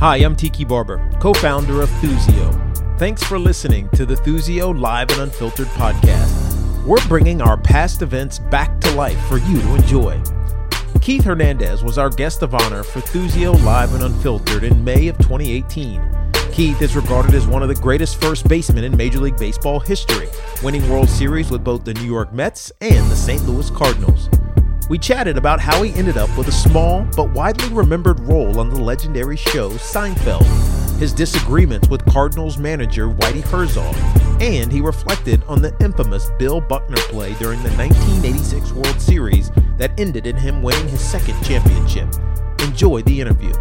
Hi, I'm Tiki Barber, co founder of Thuzio. Thanks for listening to the Thuzio Live and Unfiltered podcast. We're bringing our past events back to life for you to enjoy. Keith Hernandez was our guest of honor for Thuzio Live and Unfiltered in May of 2018. Keith is regarded as one of the greatest first basemen in Major League Baseball history, winning World Series with both the New York Mets and the St. Louis Cardinals. We chatted about how he ended up with a small but widely remembered role on the legendary show Seinfeld, his disagreements with Cardinals manager Whitey Herzog, and he reflected on the infamous Bill Buckner play during the 1986 World Series that ended in him winning his second championship. Enjoy the interview.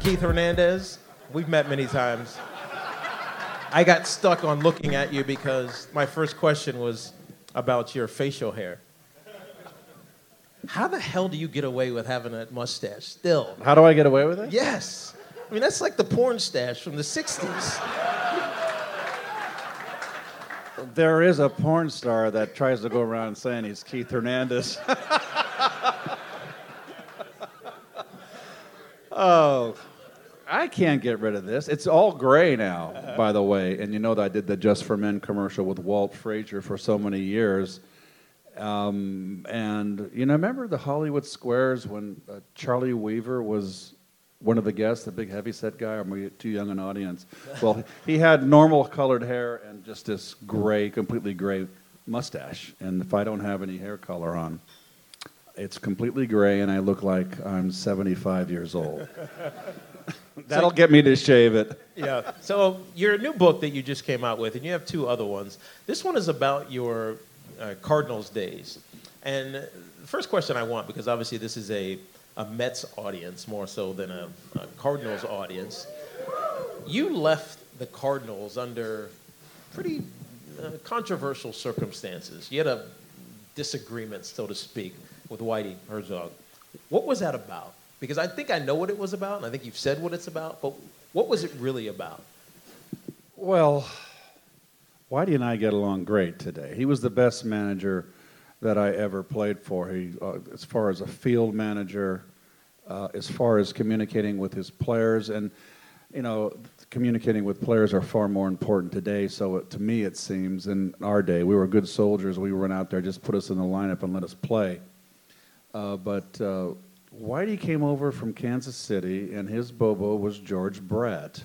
Keith Hernandez, we've met many times. I got stuck on looking at you because my first question was about your facial hair. How the hell do you get away with having a mustache still? How do I get away with it? Yes. I mean, that's like the porn stash from the 60s. There is a porn star that tries to go around saying he's Keith Hernandez. oh, I can't get rid of this. It's all gray now, by the way. And you know that I did the Just for Men commercial with Walt Frazier for so many years. Um, and you know, remember the Hollywood Squares when uh, Charlie Weaver was one of the guests, the big heavyset guy, or we too young an audience? Well, he had normal colored hair and just this gray, completely gray mustache. And if I don't have any hair color on, it's completely gray, and I look like I'm 75 years old. That'll get me to shave it. Yeah. So your new book that you just came out with, and you have two other ones. This one is about your uh, Cardinals days. And the first question I want, because obviously this is a, a Mets audience more so than a, a Cardinals audience, you left the Cardinals under pretty uh, controversial circumstances. You had a disagreement, so to speak, with Whitey Herzog. What was that about? Because I think I know what it was about, and I think you've said what it's about, but what was it really about? Well, Whitey and I get along great today. He was the best manager that I ever played for. He, uh, as far as a field manager, uh, as far as communicating with his players, and you know, communicating with players are far more important today. So it, to me, it seems in our day, we were good soldiers. We went out there, just put us in the lineup and let us play. Uh, but uh, Whitey came over from Kansas City, and his Bobo was George Brett,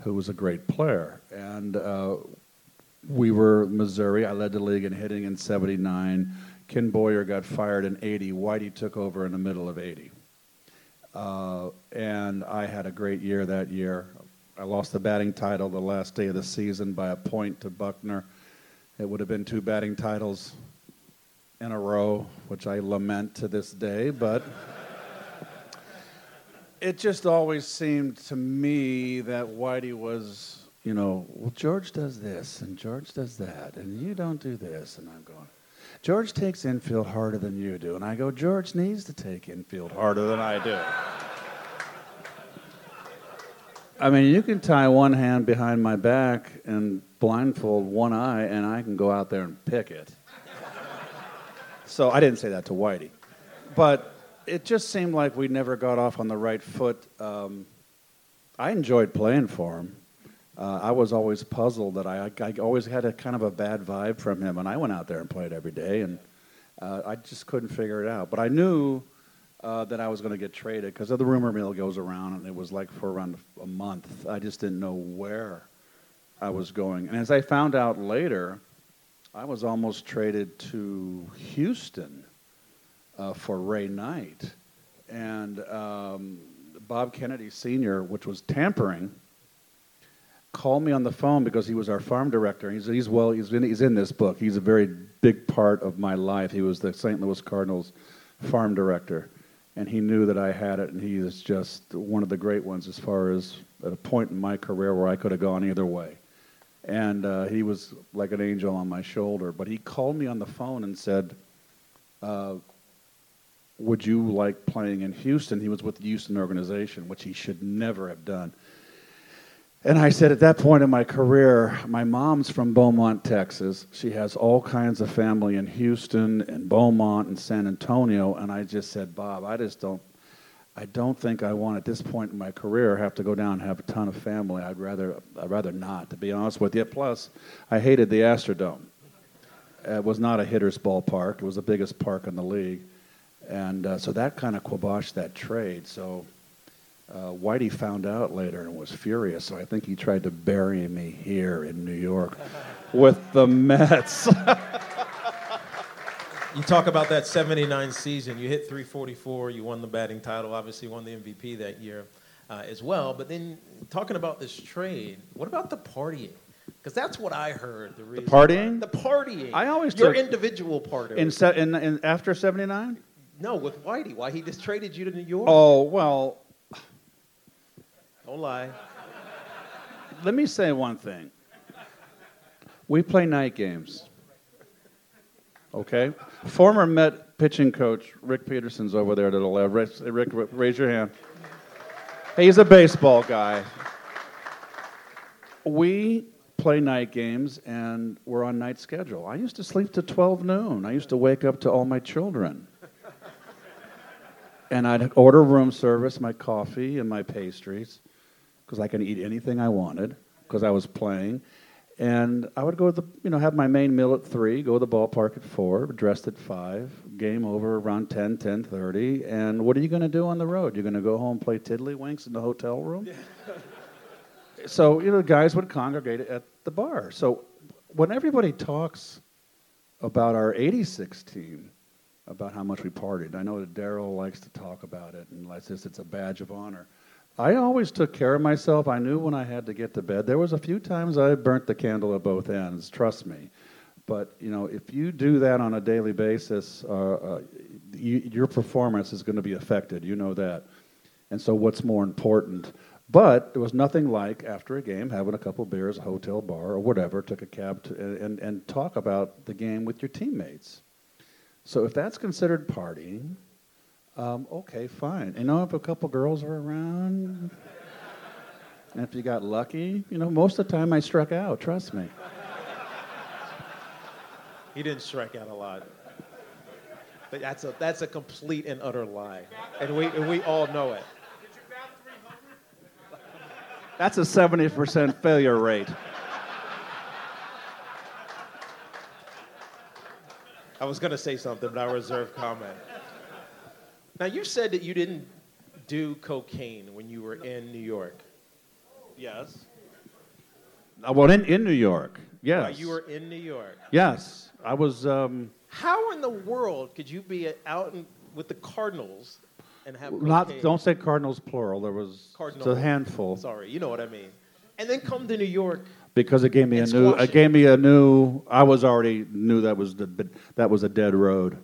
who was a great player. And uh, we were Missouri. I led the league in hitting in 79. Ken Boyer got fired in 80. Whitey took over in the middle of 80. Uh, and I had a great year that year. I lost the batting title the last day of the season by a point to Buckner. It would have been two batting titles in a row, which I lament to this day, but it just always seemed to me that Whitey was, you know, well, George does this and George does that, and you don't do this. And I'm going, George takes infield harder than you do. And I go, George needs to take infield harder than I do. I mean, you can tie one hand behind my back and blindfold one eye, and I can go out there and pick it. So I didn't say that to Whitey. But it just seemed like we never got off on the right foot. Um, I enjoyed playing for him. Uh, I was always puzzled that I, I always had a kind of a bad vibe from him, and I went out there and played every day, and uh, I just couldn't figure it out. But I knew uh, that I was going to get traded because the rumor mill goes around, and it was like for around a month. I just didn't know where I was going. And as I found out later, I was almost traded to Houston for Ray Knight. And um, Bob Kennedy Sr., which was tampering, called me on the phone because he was our farm director. He's, he's well, he's in, he's in this book. He's a very big part of my life. He was the St. Louis Cardinals farm director. And he knew that I had it, and he is just one of the great ones as far as at a point in my career where I could have gone either way. And uh, he was like an angel on my shoulder. But he called me on the phone and said, uh, Would you like playing in Houston? He was with the Houston organization, which he should never have done. And I said, at that point in my career, my mom's from Beaumont, Texas. She has all kinds of family in Houston and Beaumont and San Antonio. And I just said, Bob, I just don't, I don't think I want at this point in my career have to go down and have a ton of family. I'd rather I'd rather not, to be honest with you. Plus, I hated the Astrodome. It was not a hitter's ballpark. It was the biggest park in the league, and uh, so that kind of quaboshed that trade. So uh, Whitey found out later and was furious. So I think he tried to bury me here in New York with the Mets. You talk about that 79 season. You hit 344. You won the batting title. Obviously, won the MVP that year uh, as well. But then, talking about this trade, what about the partying? Because that's what I heard. The, reason partying? The partying. I always your took- individual part of in, it. in, in after '79. No, with Whitey. Why he just traded you to New York? Oh well, Don't lie. let me say one thing. We play night games. Okay? Former Met pitching coach Rick Peterson's over there to the left. Rick, Rick, raise your hand. He's a baseball guy. We play night games and we're on night schedule. I used to sleep to 12 noon. I used to wake up to all my children. And I'd order room service, my coffee and my pastries, because I could eat anything I wanted, because I was playing. And I would go to the, you know, have my main meal at three, go to the ballpark at four, dressed at five, game over around 10, 10.30. And what are you going to do on the road? You're going to go home play tiddlywinks in the hotel room? so, you know, guys would congregate at the bar. So when everybody talks about our 86 team, about how much we partied, I know that Darryl likes to talk about it and likes this, it's a badge of honor. I always took care of myself. I knew when I had to get to bed. There was a few times I burnt the candle at both ends, trust me. But, you know, if you do that on a daily basis, uh, uh, you, your performance is going to be affected. You know that. And so what's more important? But it was nothing like after a game having a couple beers, a hotel bar, or whatever, took a cab to, and, and talk about the game with your teammates. So if that's considered partying, um, okay, fine. You know, if a couple girls are around, and if you got lucky, you know, most of the time I struck out, trust me. He didn't strike out a lot. But that's a that's a complete and utter lie, and we and we all know it. That's a 70% failure rate. I was gonna say something, but I reserve comment. Now you said that you didn't do cocaine when you were in New York. Yes. Uh, well, in, in New York, yes. While you were in New York. Yes. I was, um, How in the world could you be out in, with the Cardinals and have not, cocaine? don't say Cardinals plural. There was Cardinal. a handful. Sorry, you know what I mean. And then come to New York. Because it gave me a new it it. gave me a new i was already knew that was the that was a dead road.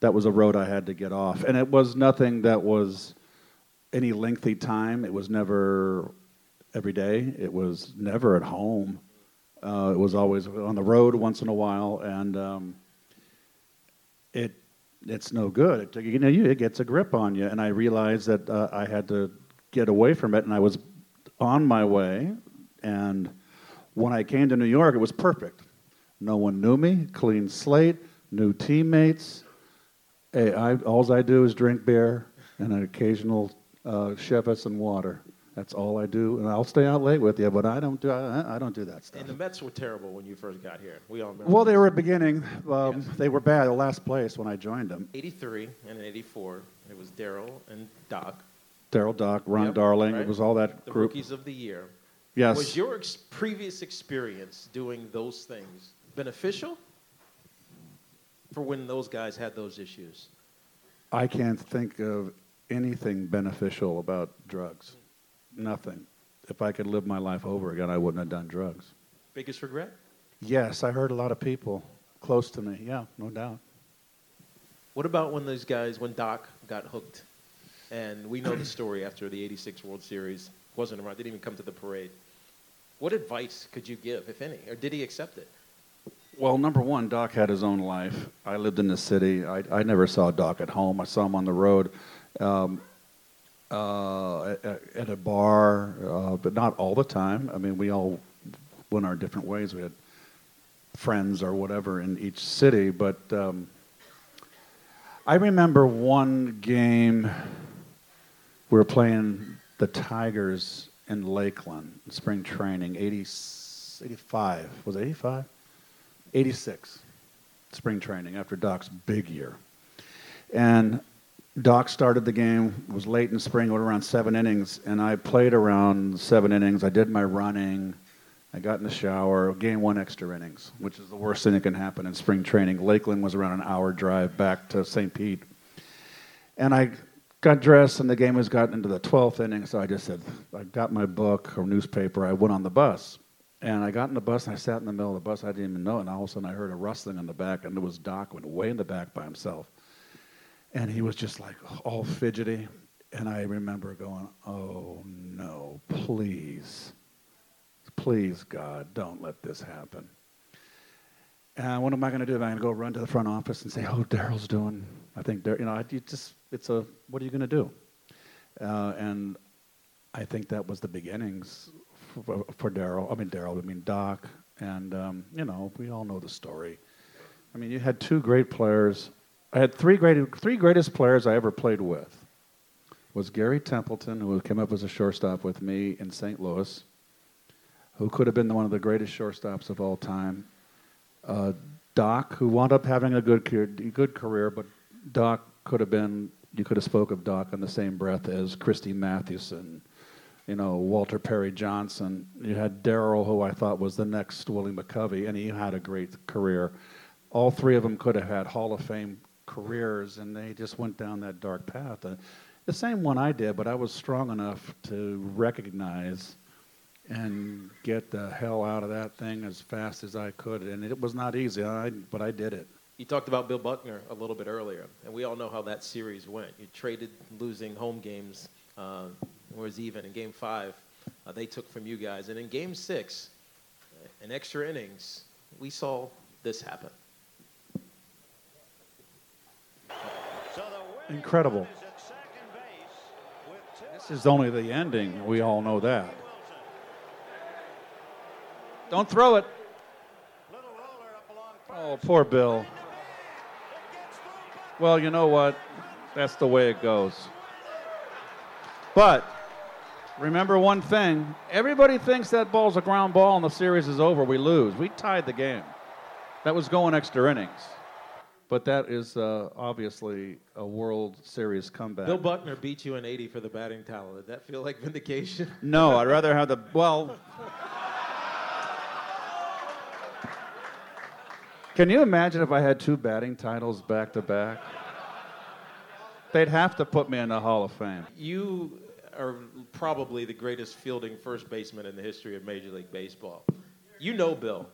That was a road i had to get off. And it was nothing that was any lengthy time. It was never every day. It was never at home. Uh, it was always on the road once in a while. And um, it it's no good. It, you know you, it gets a grip on you. And i realized that uh, i had to get away from it. And i was on my way. And when I came to New York, it was perfect. No one knew me, clean slate, new teammates. Hey, I, all I do is drink beer and an occasional uh, and water. That's all I do, and I'll stay out late with you, but I don't do I, I don't do that stuff. And the Mets were terrible when you first got here. We all remember. Well, they were beginning. Um, They were bad. The Last place when I joined them. 83 and 84, it was Darryl and Doc, Darryl Doc, Ron Yep, Darling. right. It was all that the group. rookies of the year. Yes. Was your ex- previous experience doing those things beneficial for when those guys had those issues? I can't think of anything beneficial about drugs. Nothing. If I could live my life over again, I wouldn't have done drugs. Biggest regret? Yes, I heard a lot of people close to me. Yeah, no doubt. What about when those guys, when Doc got hooked? And we know the story after the 86 World Series. Wasn't around, didn't even come to the parade. What advice could you give, if any? Or did he accept it? Well, number one, Doc had his own life. I lived in the city. I, I never saw Doc at home. I saw him on the road um, uh, at, at a bar, uh, but not all the time. I mean, we all went our different ways. We had friends or whatever in each city. But um, I remember one game we were playing the Tigers in Lakeland, in spring training, 80, 85. Was it 85? 86, spring training, after Doc's big year. And Doc started the game, was late in spring, went around seven innings, and I played around seven innings. I did my running. I got in the shower, gained one extra innings, which is the worst thing that can happen in spring training. Lakeland was around an hour drive back to St. Pete. And I got dressed, and the game has gotten into the 12th inning, so I just said, I got my book or newspaper, I went on the bus. And I got in the bus, and I sat in the middle of the bus. I didn't even know it, and all of a sudden I heard a rustling in the back, and it was Doc went way in the back by himself. And he was just like all fidgety. And I remember going, oh no, please, please, God, don't let this happen. And what am I going to do? Am I going to go run to the front office and say, oh, Darryl's doing, I think, Dar-, you know, you just, it's a, what are you going to do? Uh, and I think that was the beginnings for, for Darryl. I mean, Darryl, I mean, Doc. And, um, you know, we all know the story. I mean, you had two great players I had three great, three greatest players I ever played with. Was Gary Templeton, who came up as a shortstop with me in St. Louis, who could have been one of the greatest shortstops of all time. Uh, Doc, who wound up having a good good career, but Doc could have been. You could have spoke of Doc in the same breath as Christy Mathewson, you know, Walter Perry Johnson. You had Darryl, who I thought was the next Willie McCovey, and he had a great career. All three of them could have had Hall of Fame careers, and they just went down that dark path. Uh, the same one I did, but I was strong enough to recognize and get the hell out of that thing as fast as I could. And it was not easy, I, but I did it. You talked about Bill Buckner a little bit earlier, and we all know how that series went. You traded losing home games, uh, was even in Game Five. Uh, they took from you guys, and in Game Six, in extra innings, we saw this happen. incredible. This is only the ending. We all know that. Don't throw it. Oh, poor Bill. Well, you know what? That's the way it goes. But remember one thing everybody thinks that ball's a ground ball and the series is over. We lose. We tied the game. That was going extra innings. But that is uh, obviously a World Series comeback. Bill Buckner beat you in 80 for the batting title. Did that feel like vindication? No, I'd rather have the. Well. Can you imagine if I had two batting titles back to back? They'd have to put me in the Hall of Fame. You are probably the greatest fielding first baseman in the history of Major League Baseball. You know Bill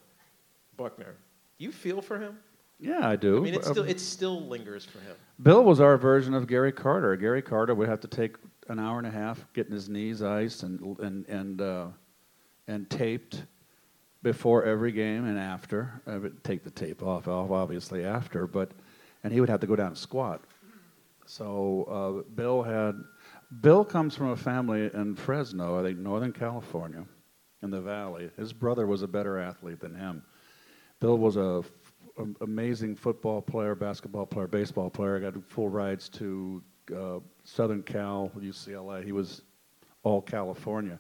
Buckner. You feel for him? Yeah, I do. I mean, it still, it still lingers for him. Bill was our version of Gary Carter. Gary Carter would have to take an hour and a half getting his knees iced and and and uh, and taped before every game and after. I would take the tape off, obviously after, but and he would have to go down and squat. So uh, Bill had Bill comes from a family in Fresno, I think Northern California, in the Valley. His brother was a better athlete than him. Bill was a amazing football player, basketball player, baseball player. Got full rides to uh, Southern Cal, UCLA. He was all California.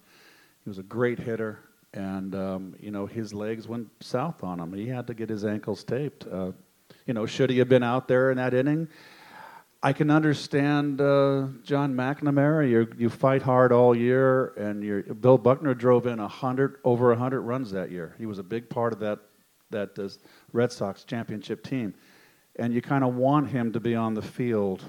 He was a great hitter, and um, you know his legs went south on him. He had to get his ankles taped. Uh, you know, should he have been out there in that inning? I can understand uh, John McNamara. you you fight hard all year, and Bill Buckner drove in hundred over hundred runs that year. He was a big part of that that uh, Red Sox championship team. And you kind of want him to be on the field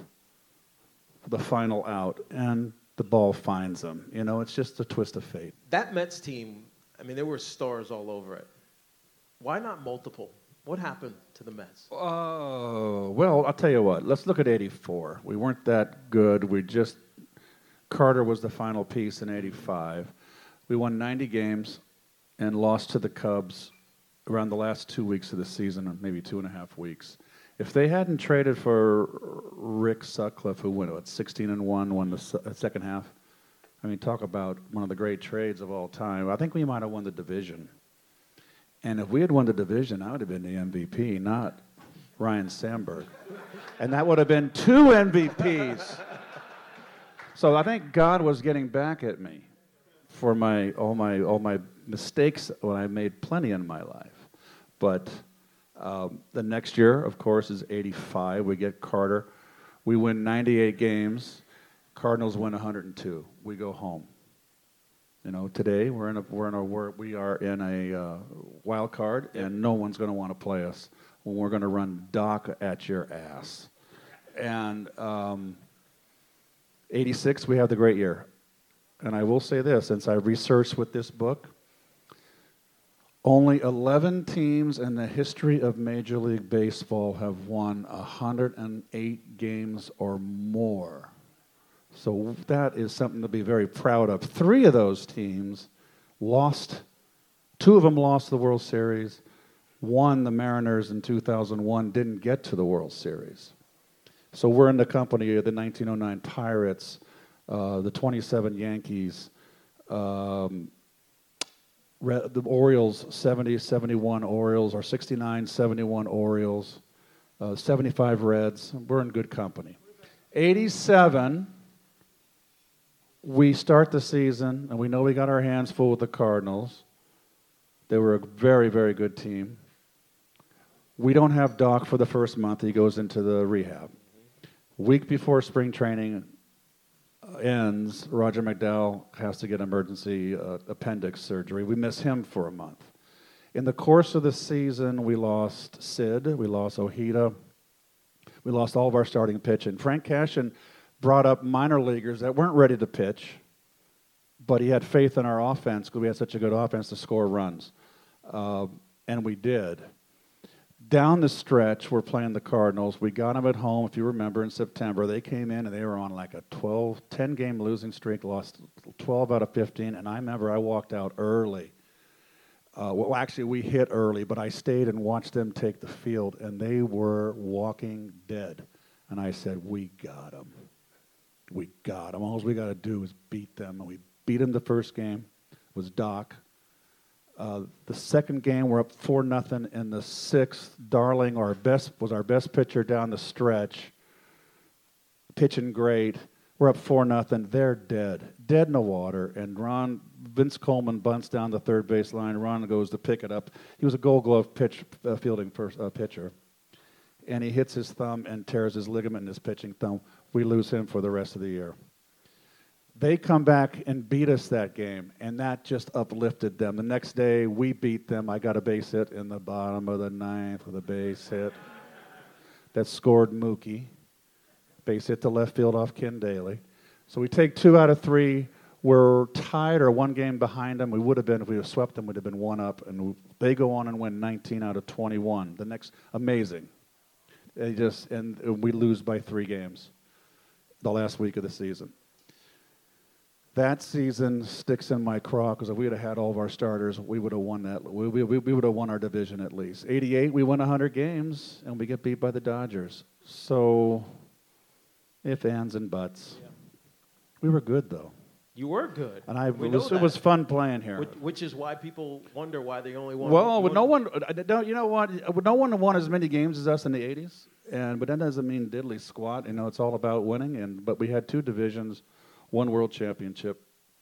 for the final out, and the ball finds him. You know, it's just a twist of fate. That Mets team, I mean, there were stars all over it. Why not multiple? What happened to the Mets? Oh, well, I'll tell you what. Let's look at 84. We weren't that good. We just, Carter was the final piece in 85. We won 90 games and lost to the Cubs around the last two weeks of the season, or maybe two and a half weeks. If they hadn't traded for Rick Sutcliffe, who went what 16 and one, won the uh, second half. I mean, talk about one of the great trades of all time. I think we might have won the division. And if we had won the division, I would have been the MVP, not Ryne Sandberg. and that would have been two MVPs. So I think God was getting back at me for my all my all my mistakes when I made plenty in my life. But um, the next year, of course, is '85. We get Carter. We win 98 games. Cardinals win 102. We go home. You know, today we're in a we're in a we're, we are in a uh, wild card, and no one's going to want to play us when we're going to run Doc at your ass. And um, 86, we have the great year. And I will say this, since I researched with this book, only 11 teams in the history of Major League Baseball have won 108 games or more. So that is something to be very proud of. Three of those teams lost, two of them lost the World Series. One, the Mariners in 2001, didn't get to the World Series. So we're in the company of the 1909 Pirates, uh, the 27 Yankees, um, the Orioles, 70, 71 Orioles, or 69, 71 Orioles, uh, 75 Reds. We're in good company. 87, we start the season, and we know we got our hands full with the Cardinals. They were a very, very good team. We don't have Doc for the first month. He goes into the rehab. Week before spring training ends, Roger McDowell has to get emergency uh, appendix surgery. We miss him for a month. In the course of the season, we lost Sid, we lost Ojeda, we lost all of our starting pitching. Frank Cashen brought up minor leaguers that weren't ready to pitch, but he had faith in our offense because we had such a good offense to score runs. Uh, and we did down the stretch, we're playing the Cardinals. We got them at home, if you remember, in September. They came in and they were on like a 12, 10 game losing streak, lost 12 out of 15. And I remember I walked out early. Uh, well, actually, we hit early, but I stayed and watched them take the field, and they were walking dead. And I said, We got them. We got them. All we got to do is beat them. And we beat them the first game. It was Doc. Uh, the second game, we're up four nothing. In the sixth, Darling, our best was our best pitcher down the stretch, pitching great. We're up four nothing. They're dead, dead in the water. And Ron Vince Coleman bunts down the third base line. Ron goes to pick it up. He was a Gold Glove pitch uh, fielding first, uh, pitcher, and he hits his thumb and tears his ligament in his pitching thumb. We lose him for the rest of the year. They come back and beat us that game, and that just uplifted them. The next day, we beat them. I got a base hit in the bottom of the ninth with a base hit that scored Mookie. Base hit to left field off Ken Dayley. So we take two out of three. We're tied or one game behind them. We would have been, if we had swept them, we would have been one up. And they go on and win 19 out of 21. The next, amazing. They just, and we lose by three games the last week of the season that season sticks in my craw because if we had had all of our starters, we would have won that. We, we, we would have won our division at least. 88, we won 100 games, and we get beat by the Dodgers. So, if ands and buts. Yeah. We were good, though. You were good. And I, it, was, it was fun playing here. Which, which, is why people wonder why they only won. Well, with no one, uh, you know what? Would no one have won as many games as us in the 80s. And, but that doesn't mean diddly squat. You know, it's all about winning. And, but we had two divisions – one world championship.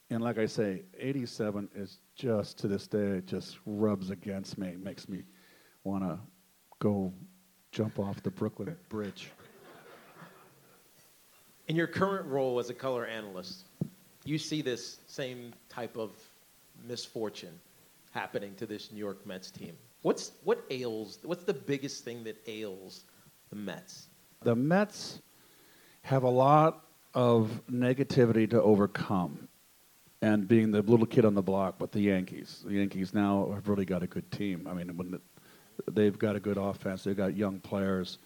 And like I say, 87 is just to this day, it just rubs against me, makes me want to go jump off the Brooklyn Bridge. In your current role as a color analyst, you see this same type of misfortune happening to this New York Mets team. What's what ails? What's the biggest thing that ails the Mets? The Mets have a lot of negativity to overcome and being the little kid on the block with the Yankees. The Yankees now have really got a good team. I mean, the, they've got a good offense, they've got young players.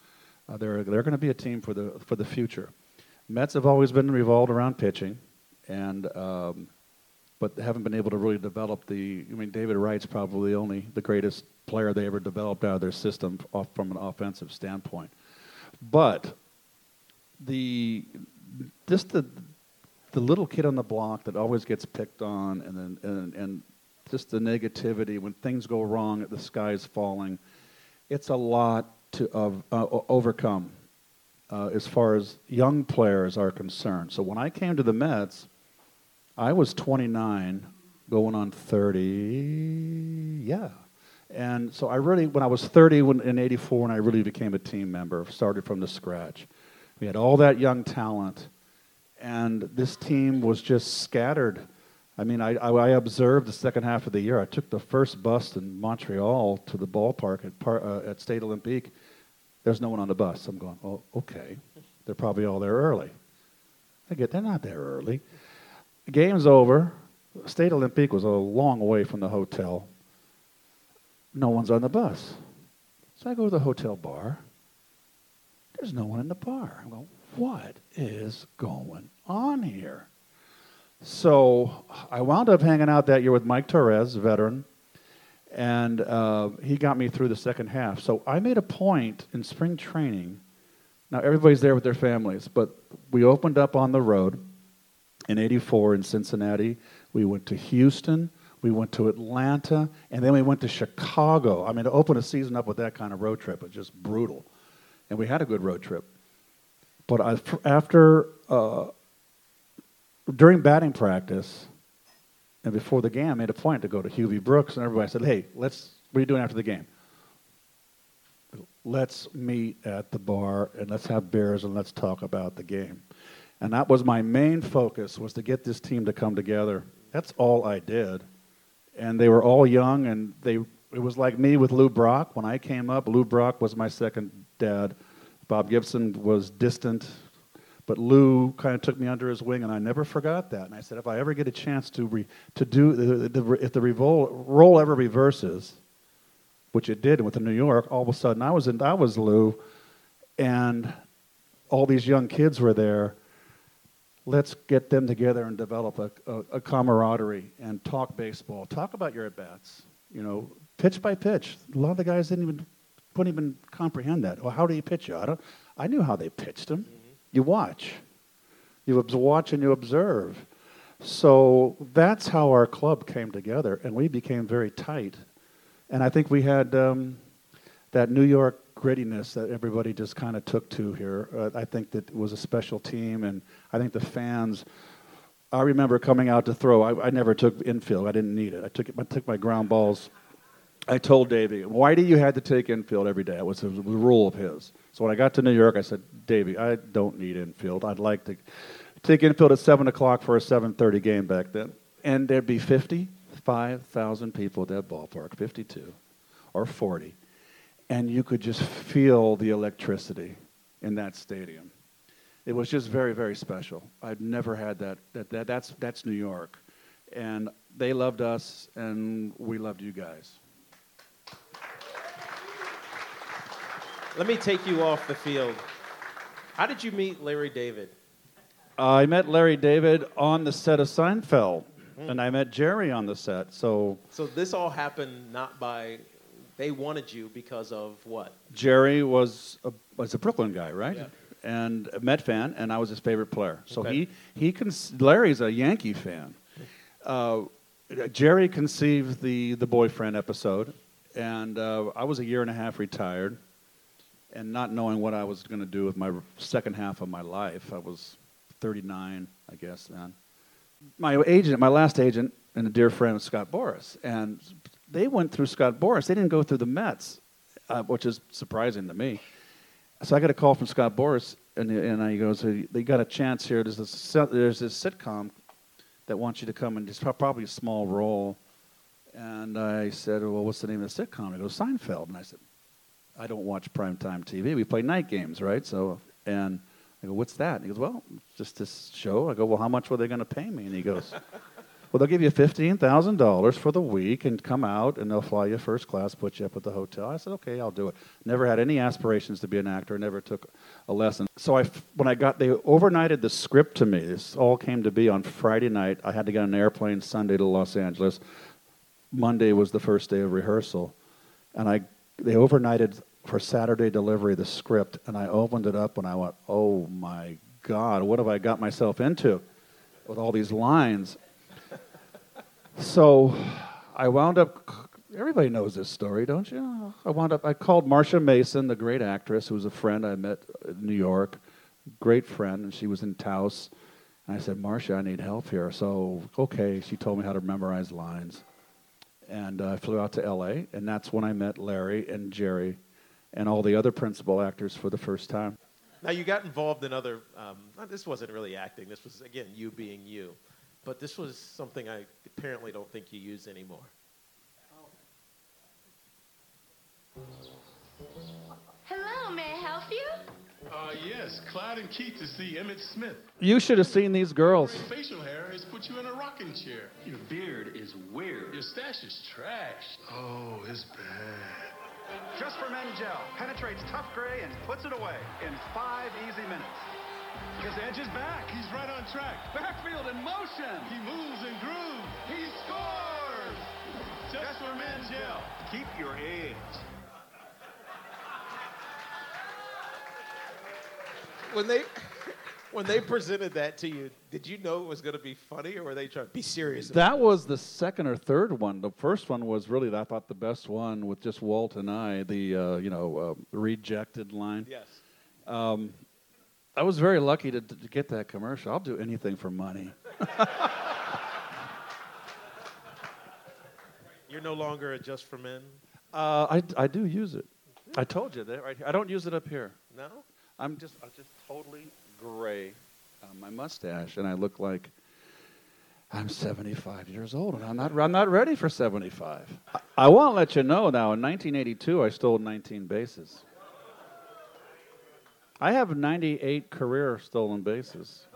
Uh, they're they're going to be a team for the for the future. Mets have always been revolved around pitching, and um, but haven't been able to really develop the. I mean, David Wright's probably the only the greatest player they ever developed out of their system off from an offensive standpoint. But the just the the little kid on the block that always gets picked on, and then and, and just the negativity when things go wrong, the sky's falling. It's a lot to uh, overcome. uh, as far as young players are concerned. So when I came to the Mets, I was 29, going on 30. Yeah. And so I really, when I was 30 when, in 84, when I really became a team member, started from the scratch. We had all that young talent, and this team was just scattered. I mean, I, I, observed the second half of the year. I took the first bus in Montreal to the ballpark at, Par, uh, at Stade Olympique. There's no one on the bus. I'm going, oh, okay. They're probably all there early. I get, they're not there early. Game's over. Stade Olympique was a long way from the hotel. No one's on the bus. So I go to the hotel bar. There's no one in the bar. I'm going, what is going on here? So I wound up hanging out that year with Mike Torrez, veteran, and uh, he got me through the second half. So I made a point in spring training. Now everybody's there with their families, but we opened up on the road in '84 in Cincinnati. We went to Houston. We went to Atlanta, and then we went to Chicago. I mean, to open a season up with that kind of road trip was just brutal. And we had a good road trip. But after uh, during batting practice and before the game, I made a point to go to Hubie Brooks, and everybody said, "Hey, let's. What are you doing after the game? Let's meet at the bar and let's have beers and let's talk about the game." And that was my main focus was to get this team to come together. That's all I did. And they were all young, and they. It was like me with Lou Brock. When I came up, Lou Brock was my second dad. Bob Gibson was distant, but Lou kind of took me under his wing, and I never forgot that. And I said, if I ever get a chance to, re, to do, the, if the revol, role ever reverses, which it did with the New York, all of a sudden I was, in, I was Lou, and all these young kids were there. Let's get them together and develop a, a, a camaraderie and talk baseball. Talk about your at bats. You know, pitch by pitch. A lot of the guys didn't even couldn't even comprehend that. Well, how do you pitch you? I, don't, I knew how they pitched them. Mm-hmm. You watch. You watch and you observe. So that's how our club came together, and we became very tight. And I think we had um, that New York grittiness that everybody just kind of took to here. Uh, I think that it was a special team, and I think the fans. I remember coming out to throw. I, I never took infield. I didn't need it. I took it, I took my ground balls. I told Davey, why do you had to take infield every day? It was a rule of his. So when I got to New York, I said, Davey, I don't need infield. I'd like to take infield at 7 o'clock for a 7.30 game back then. And there'd be 55,000 people at that ballpark, 52 or 40. And you could just feel the electricity in that stadium. It was just very, very special. I've never had that. that, that that's, that's New York. And they loved us, and we loved you guys. Let me take you off the field. How did you meet Larry David? I met Larry David on the set of Seinfeld, mm. and I met Jerry on the set. So, so this all happened not by they wanted you because of what? Jerry was a, was a Brooklyn guy, right? Yeah. And a Met fan, and I was his favorite player. So okay. he he cons- Larry's a Yankee fan. Uh, Jerry conceived the the boyfriend episode, and uh, I was a year and a half retired and not knowing what I was going to do with my second half of my life. I was 39, I guess, then. My agent, my last agent, and a dear friend was Scott Boras, and they went through Scott Boras. They didn't go through the Mets, uh, which is surprising to me. So I got a call from Scott Boras, and, and he goes, "They got a chance here. There's this, there's this sitcom that wants you to come, and it's probably a small role." And I said, "Well, what's the name of the sitcom?" He goes, "Seinfeld." And I said, I don't watch primetime TV. We play night games, right? So, and I go, what's that? And he goes, well, just this show. I go, well, how much were they going to pay me? And he goes, well, they'll give you $15,000 for the week and come out and they'll fly you first class, put you up at the hotel. I said, okay, I'll do it. Never had any aspirations to be an actor, never took a lesson. So I, when I got, they overnighted the script to me. This all came to be on Friday night. I had to get on an airplane Sunday to Los Angeles. Monday was the first day of rehearsal. And I they overnighted for Saturday delivery the script, and I opened it up and I went, oh my God, what have I got myself into with all these lines? So I wound up everybody knows this story, don't you? I wound up. I called Marsha Mason, the great actress, who was a friend I met in New York, great friend, and she was in Taos. And I said, Marsha, I need help here. So okay, she told me how to memorize lines, and uh, I flew out to L.A. And that's when I met Larry and Jerry, and all the other principal actors for the first time. Now you got involved in other. Um, this wasn't really acting. This was again you being you, but this was something I apparently don't think you use anymore. Hello, may I help you? Uh, yes, Clyde and Keith to see Emmitt Smith. You should have seen these girls. Your facial hair has put you in a rocking chair. Your beard is weird. Your stash is trash. Oh, it's bad. Just for Men Gel penetrates tough gray and puts it away in five easy minutes. His edge is back. He's right on track. Backfield in motion. He moves and grooves. He scores. Just, Just for Men Gel. Keep your edge. When they when they presented that to you, did you know it was going to be funny, or were they trying to be serious? about That was the second or third one. The first one was really, I thought, the best one with just Walt and I. The uh, you know uh, rejected line. Yes. Um, I was very lucky to, to get that commercial. I'll do anything for money. You're no longer a just for men. Uh, I, I do use it. I told you that right here. I don't use it up here. No. I'm just I'm just totally gray on my mustache, and I look like I'm 75 years old, and I'm not I'm not ready for 75. I, I won't let you know now. In 1982, I stole 19 bases. I have 98 career stolen bases.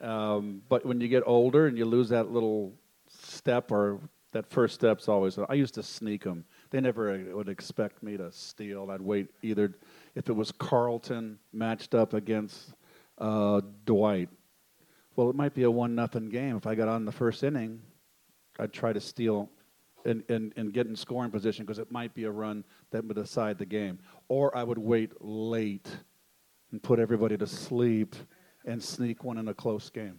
Um, but when you get older and you lose that little step or that first step's always I used to sneak them. They never would expect me to steal. I'd wait either if it was Carlton matched up against uh, Dwight. Well, it might be a one nothing game. If I got on the first inning, I'd try to steal and, and, and get in scoring position because it might be a run that would decide the game. Or I would wait late and put everybody to sleep and sneak one in a close game.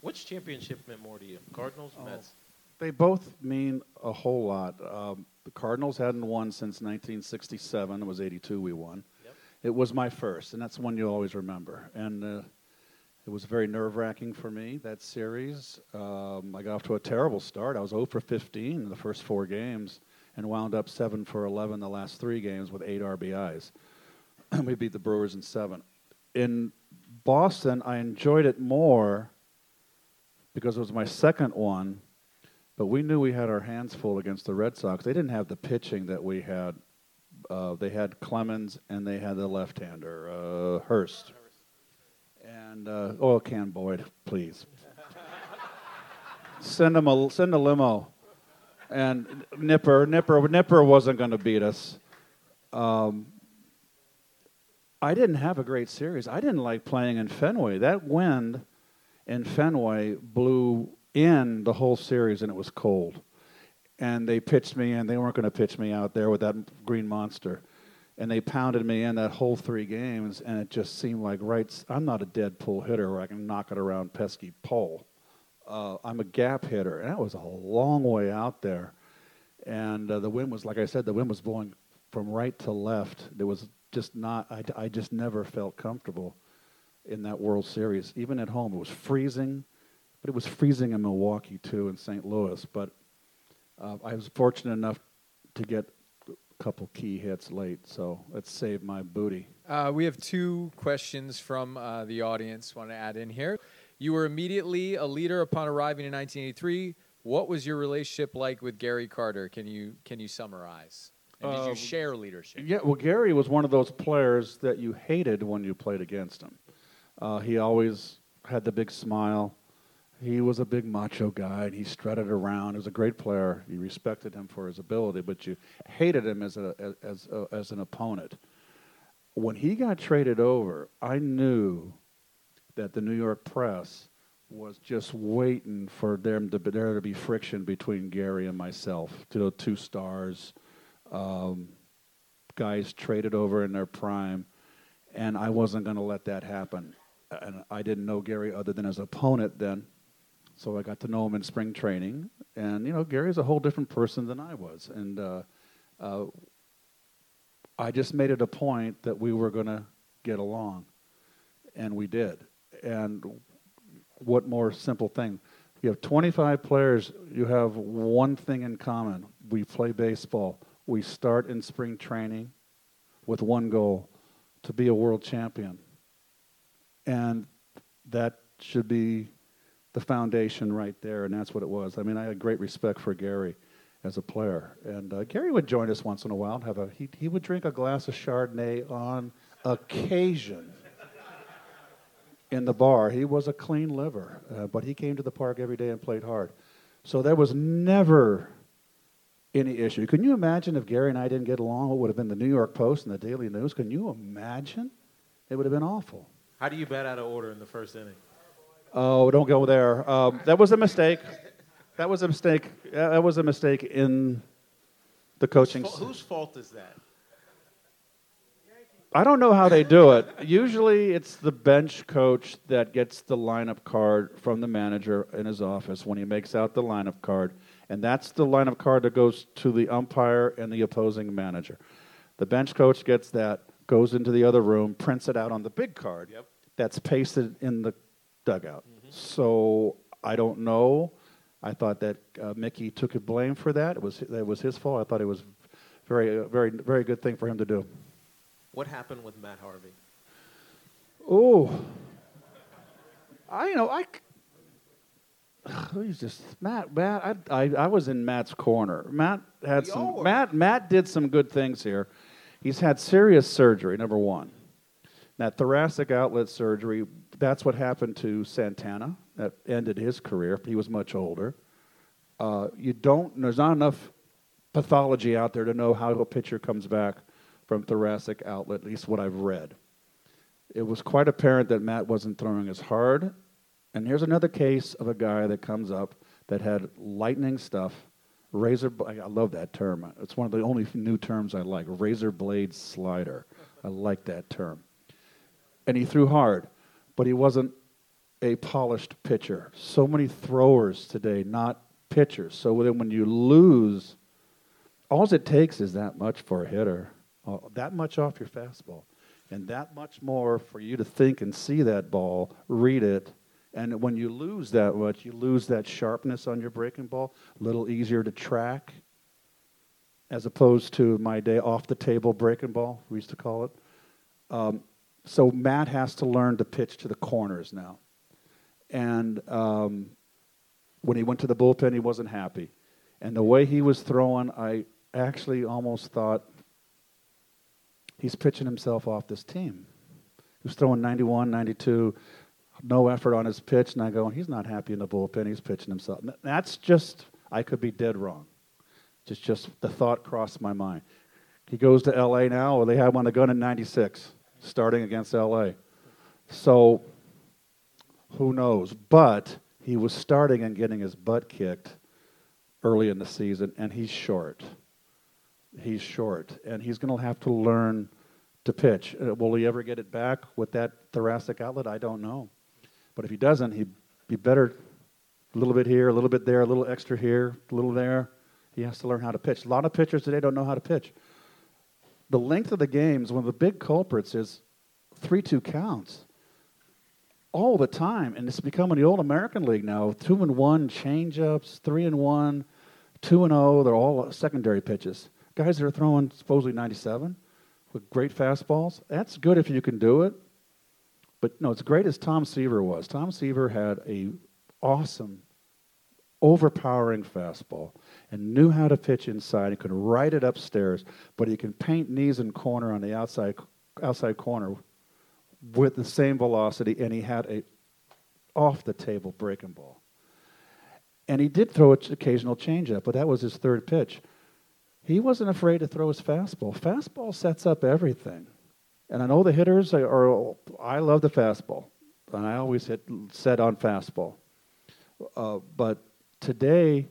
Which championship meant more to you, Cardinals, or Mets? They both mean a whole lot. Um, the Cardinals hadn't won since 1967. It was 82 we won. Yep. It was my first, and that's one you'll always remember. And uh, it was very nerve wracking for me, that series. Um, I got off to a terrible start. I was 0 for 15 in the first four games and wound up 7 for 11 the last three games with eight RBIs. we beat the Brewers in seven. In Boston, I enjoyed it more because it was my second one, but we knew we had our hands full against the Red Sox. They didn't have the pitching that we had. Uh, they had Clemens and they had the left-hander, uh, Hurst. And uh, oil can Boyd, please. send him a send a limo. And Nipper, Nipper, Nipper wasn't going to beat us. Um, I didn't have a great series. I didn't like playing in Fenway. That wind in Fenway blew in the whole series, and it was cold. And they pitched me in. They weren't going to pitch me out there with that green monster. And they pounded me in that whole three games, and it just seemed like right. I'm not a dead pull hitter where I can knock it around pesky pole. Uh, I'm a gap hitter, and that was a long way out there. And uh, the wind was, like I said, the wind was blowing from right to left. There was just not. I, I just never felt comfortable in that World Series. Even at home, it was freezing, but it was freezing in Milwaukee too, in St. Louis. But uh, I was fortunate enough to get a couple key hits late, so it saved my booty. Uh, we have two questions from uh, the audience. Want to add in here? You were immediately a leader upon arriving in 1983. What was your relationship like with Gary Carter? Can you can you summarize? And did you Um, share leadership? Yeah, well, Gary was one of those players that you hated when you played against him. Uh, he always had the big smile. He was a big macho guy, and he strutted around. He was a great player. You respected him for his ability, but you hated him as a as as, a, as an opponent. When he got traded over, I knew that the New York press was just waiting for them to there to be friction between Gary and myself. You know, two stars, um, guys traded over in their prime, and I wasn't going to let that happen. And I didn't know Gary other than as opponent then, So I got to know him in spring training, and you know Gary's a whole different person than I was, and uh, uh, I just made it a point that we were going to get along, and we did. And what more simple thing? You have 25 players. You have one thing in common: we play baseball. We start in spring training with one goal: to be a world champion. And that should be the foundation right there, and that's what it was. I mean, I had great respect for Gary as a player, and uh, Gary would join us once in a while. And have a he he would drink a glass of Chardonnay on occasion in the bar. He was a clean liver, uh, but he came to the park every day and played hard. So there was never any issue. Can you imagine if Gary and I didn't get along? What would have been the New York Post and the Daily News? Can you imagine? It would have been awful. How do you bat out of order in the first inning? Oh, don't go there. Um, that was a mistake. That was a mistake. That was a mistake in the coaching. Whose fault, whose fault is that? I don't know how they do it. Usually, it's the bench coach that gets the lineup card from the manager in his office when he makes out the lineup card, and that's the line of card that goes to the umpire and the opposing manager. The bench coach gets that, goes into the other room, prints it out on the big card. Yep. That's pasted in the dugout. So I don't know. I thought that uh, Mickey took blame for that. It was that was his fault. I thought it was very uh, very very good thing for him to do. What happened with Matt Harvey? Oh, I you know I. c- He's just Matt. Matt. I, I I was in Matt's corner. Matt had We some. Matt Matt did some good things here. He's had serious surgery. Number one, that thoracic outlet surgery. That's what happened to Santana. That ended his career. He was much older. Uh, you don't. There's not enough pathology out there to know how a pitcher comes back from thoracic outlet. At least what I've read it was quite apparent that Matt wasn't throwing as hard. And here's another case of a guy that comes up that had lightning stuff, razor. I love that term. It's one of the only new terms I like. Razor blade slider. I like that term. And he threw hard, but he wasn't a polished pitcher. So many throwers today, not pitchers. So then when you lose, all it takes is that much for a hitter, uh, that much off your fastball, and that much more for you to think and see that ball, read it. And when you lose that much, you lose that sharpness on your breaking ball, a little easier to track, as opposed to my day off the table breaking ball, we used to call it. Um, so Matt has to learn to pitch to the corners now. And um, when he went to the bullpen, he wasn't happy. And the way he was throwing, I actually almost thought he's pitching himself off this team. He was throwing 91, 92, no effort on his pitch, and I go, he's not happy in the bullpen. He's pitching himself. That's just, I could be dead wrong. Just, just the thought crossed my mind. He goes to L.A. now. or they had him on the gun in '96, starting against L.A. So, who knows? But he was starting and getting his butt kicked early in the season, and he's short. He's short, and he's going to have to learn to pitch. Uh, will he ever get it back with that thoracic outlet? I don't know. But if he doesn't, he'd be better a little bit here, a little bit there, a little extra here, a little there. He has to learn how to pitch. A lot of pitchers today don't know how to pitch. The length of the games, one of the big culprits is 3 2 counts all the time, and it's becoming the old American League now. Two and one changeups, three and one, two and zero. They're all secondary pitches. Guys that are throwing supposedly 97 with great fastballs. That's good if you can do it. But no, it's great as Tom Seaver was. Tom Seaver had a awesome, overpowering fastball and knew how to pitch inside. He could write it upstairs, but he can paint knees and corner on the outside outside corner with the same velocity, and he had a off the table breaking ball. And he did throw an occasional changeup, but that was his third pitch. He wasn't afraid to throw his fastball. Fastball sets up everything. And I know the hitters are, I love the fastball, and I always hit set on fastball. Uh, but today,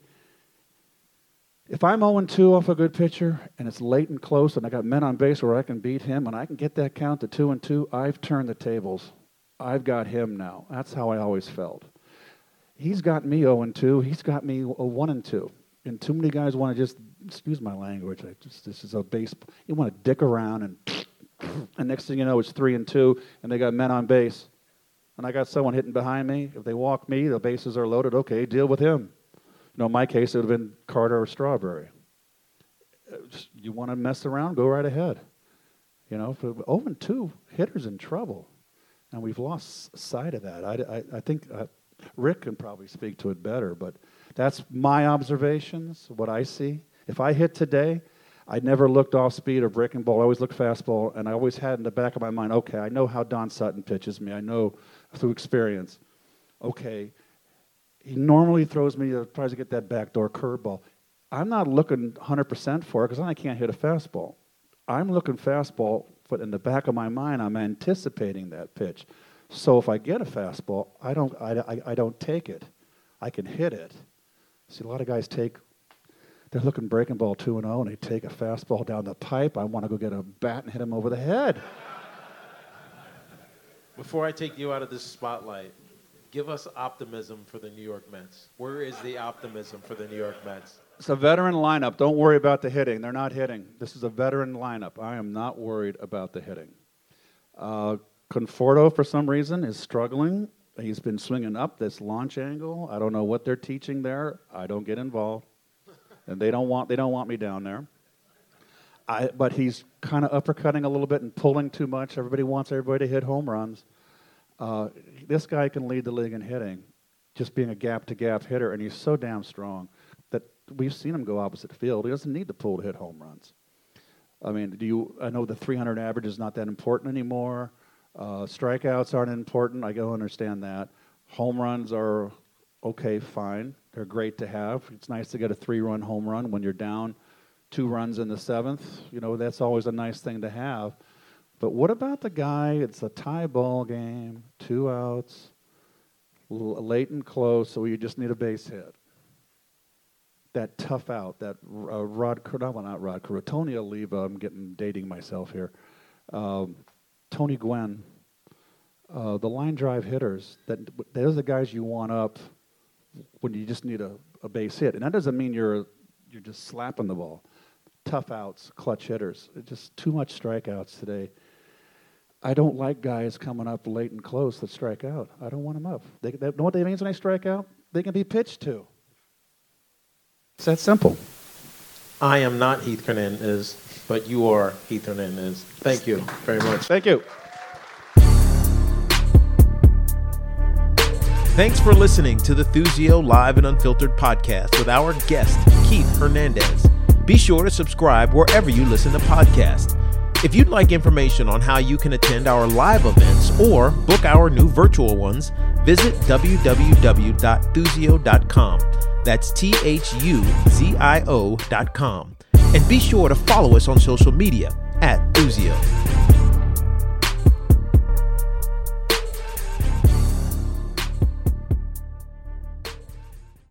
if I'm 0 2 off a good pitcher and it's late and close and I got men on base where I can beat him and I can get that count to 2 and 2, I've turned the tables. I've got him now. That's how I always felt. he's got me 0 and 2. He's got me a 1 and 2. And too many guys want to just, excuse my language, I just, this is a base, you want to dick around and, and next thing you know, it's 3 and 2, and they got men on base. And I got someone hitting behind me. If they walk me, the bases are loaded. Okay, deal with him. You know, in my case, it would have been Carter or Strawberry. You want to mess around? Go right ahead. You know, for 0 and 2, hitters in trouble. And we've lost sight of that. I, I, I think uh, Rick can probably speak to it better, but that's my observations, what I see. If I hit today, I never looked off speed or breaking ball. I always looked fastball, and I always had in the back of my mind, okay, I know how Don Sutton pitches me. I know through experience. Okay, he normally throws me, uh, tries to get that backdoor curveball. I'm not looking 100% for it because then I can't hit a fastball. I'm looking fastball, but in the back of my mind, I'm anticipating that pitch. So if I get a fastball, I don't, I, I, I don't take it. I can hit it. See, a lot of guys take, they're looking breaking ball 2 and 0, and they take a fastball down the pipe. I want to go get a bat and hit him over the head. Before I take you out of this spotlight, give us optimism for the New York Mets. Where is the optimism for the New York Mets? It's a veteran lineup. Don't worry about the hitting. They're not hitting. This is a veteran lineup. I am not worried about the hitting. Uh, Conforto, for some reason, is struggling. He's been swinging up this launch angle. I don't know what they're teaching there. I don't get involved, and they don't want they don't want me down there. I, but he's kind of uppercutting a little bit and pulling too much. Everybody wants everybody to hit home runs. Uh, this guy can lead the league in hitting, just being a gap to gap hitter, and he's so damn strong that we've seen him go opposite field. He doesn't need to pull to hit home runs. I mean, do you? I know the 300 average is not that important anymore. Uh, strikeouts aren't important. I go understand that. Home runs are okay, fine. They're great to have. It's nice to get a three-run home run when you're down two runs in the seventh. You know, that's always a nice thing to have. But what about the guy? It's a tie ball game, two outs, late and close, so you just need a base hit. That tough out, that uh, Rod, no, not Rod, Tony Oliva. I'm getting dating myself here. Um, Tony Gwynn, uh, the line drive hitters. That those are the guys you want up when you just need a, a base hit, and that doesn't mean you're you're just slapping the ball. Tough outs, clutch hitters. Uh, just too much strikeouts today. I don't like guys coming up late and close that strike out. I don't want them up. They, they know what that means when they strike out? They can be pitched to. It's that simple. I am not Keith Hernandez, but you are Keith Hernandez. Thank you very much. Thank you. Thanks for listening to the Thuzio Live and Unfiltered podcast with our guest, Keith Hernandez. Be sure to subscribe wherever you listen to podcasts. If you'd like information on how you can attend our live events or book our new virtual ones, visit www.thuzio.com. That's T H U Z I O.com. And be sure to follow us on social media at Thuzio.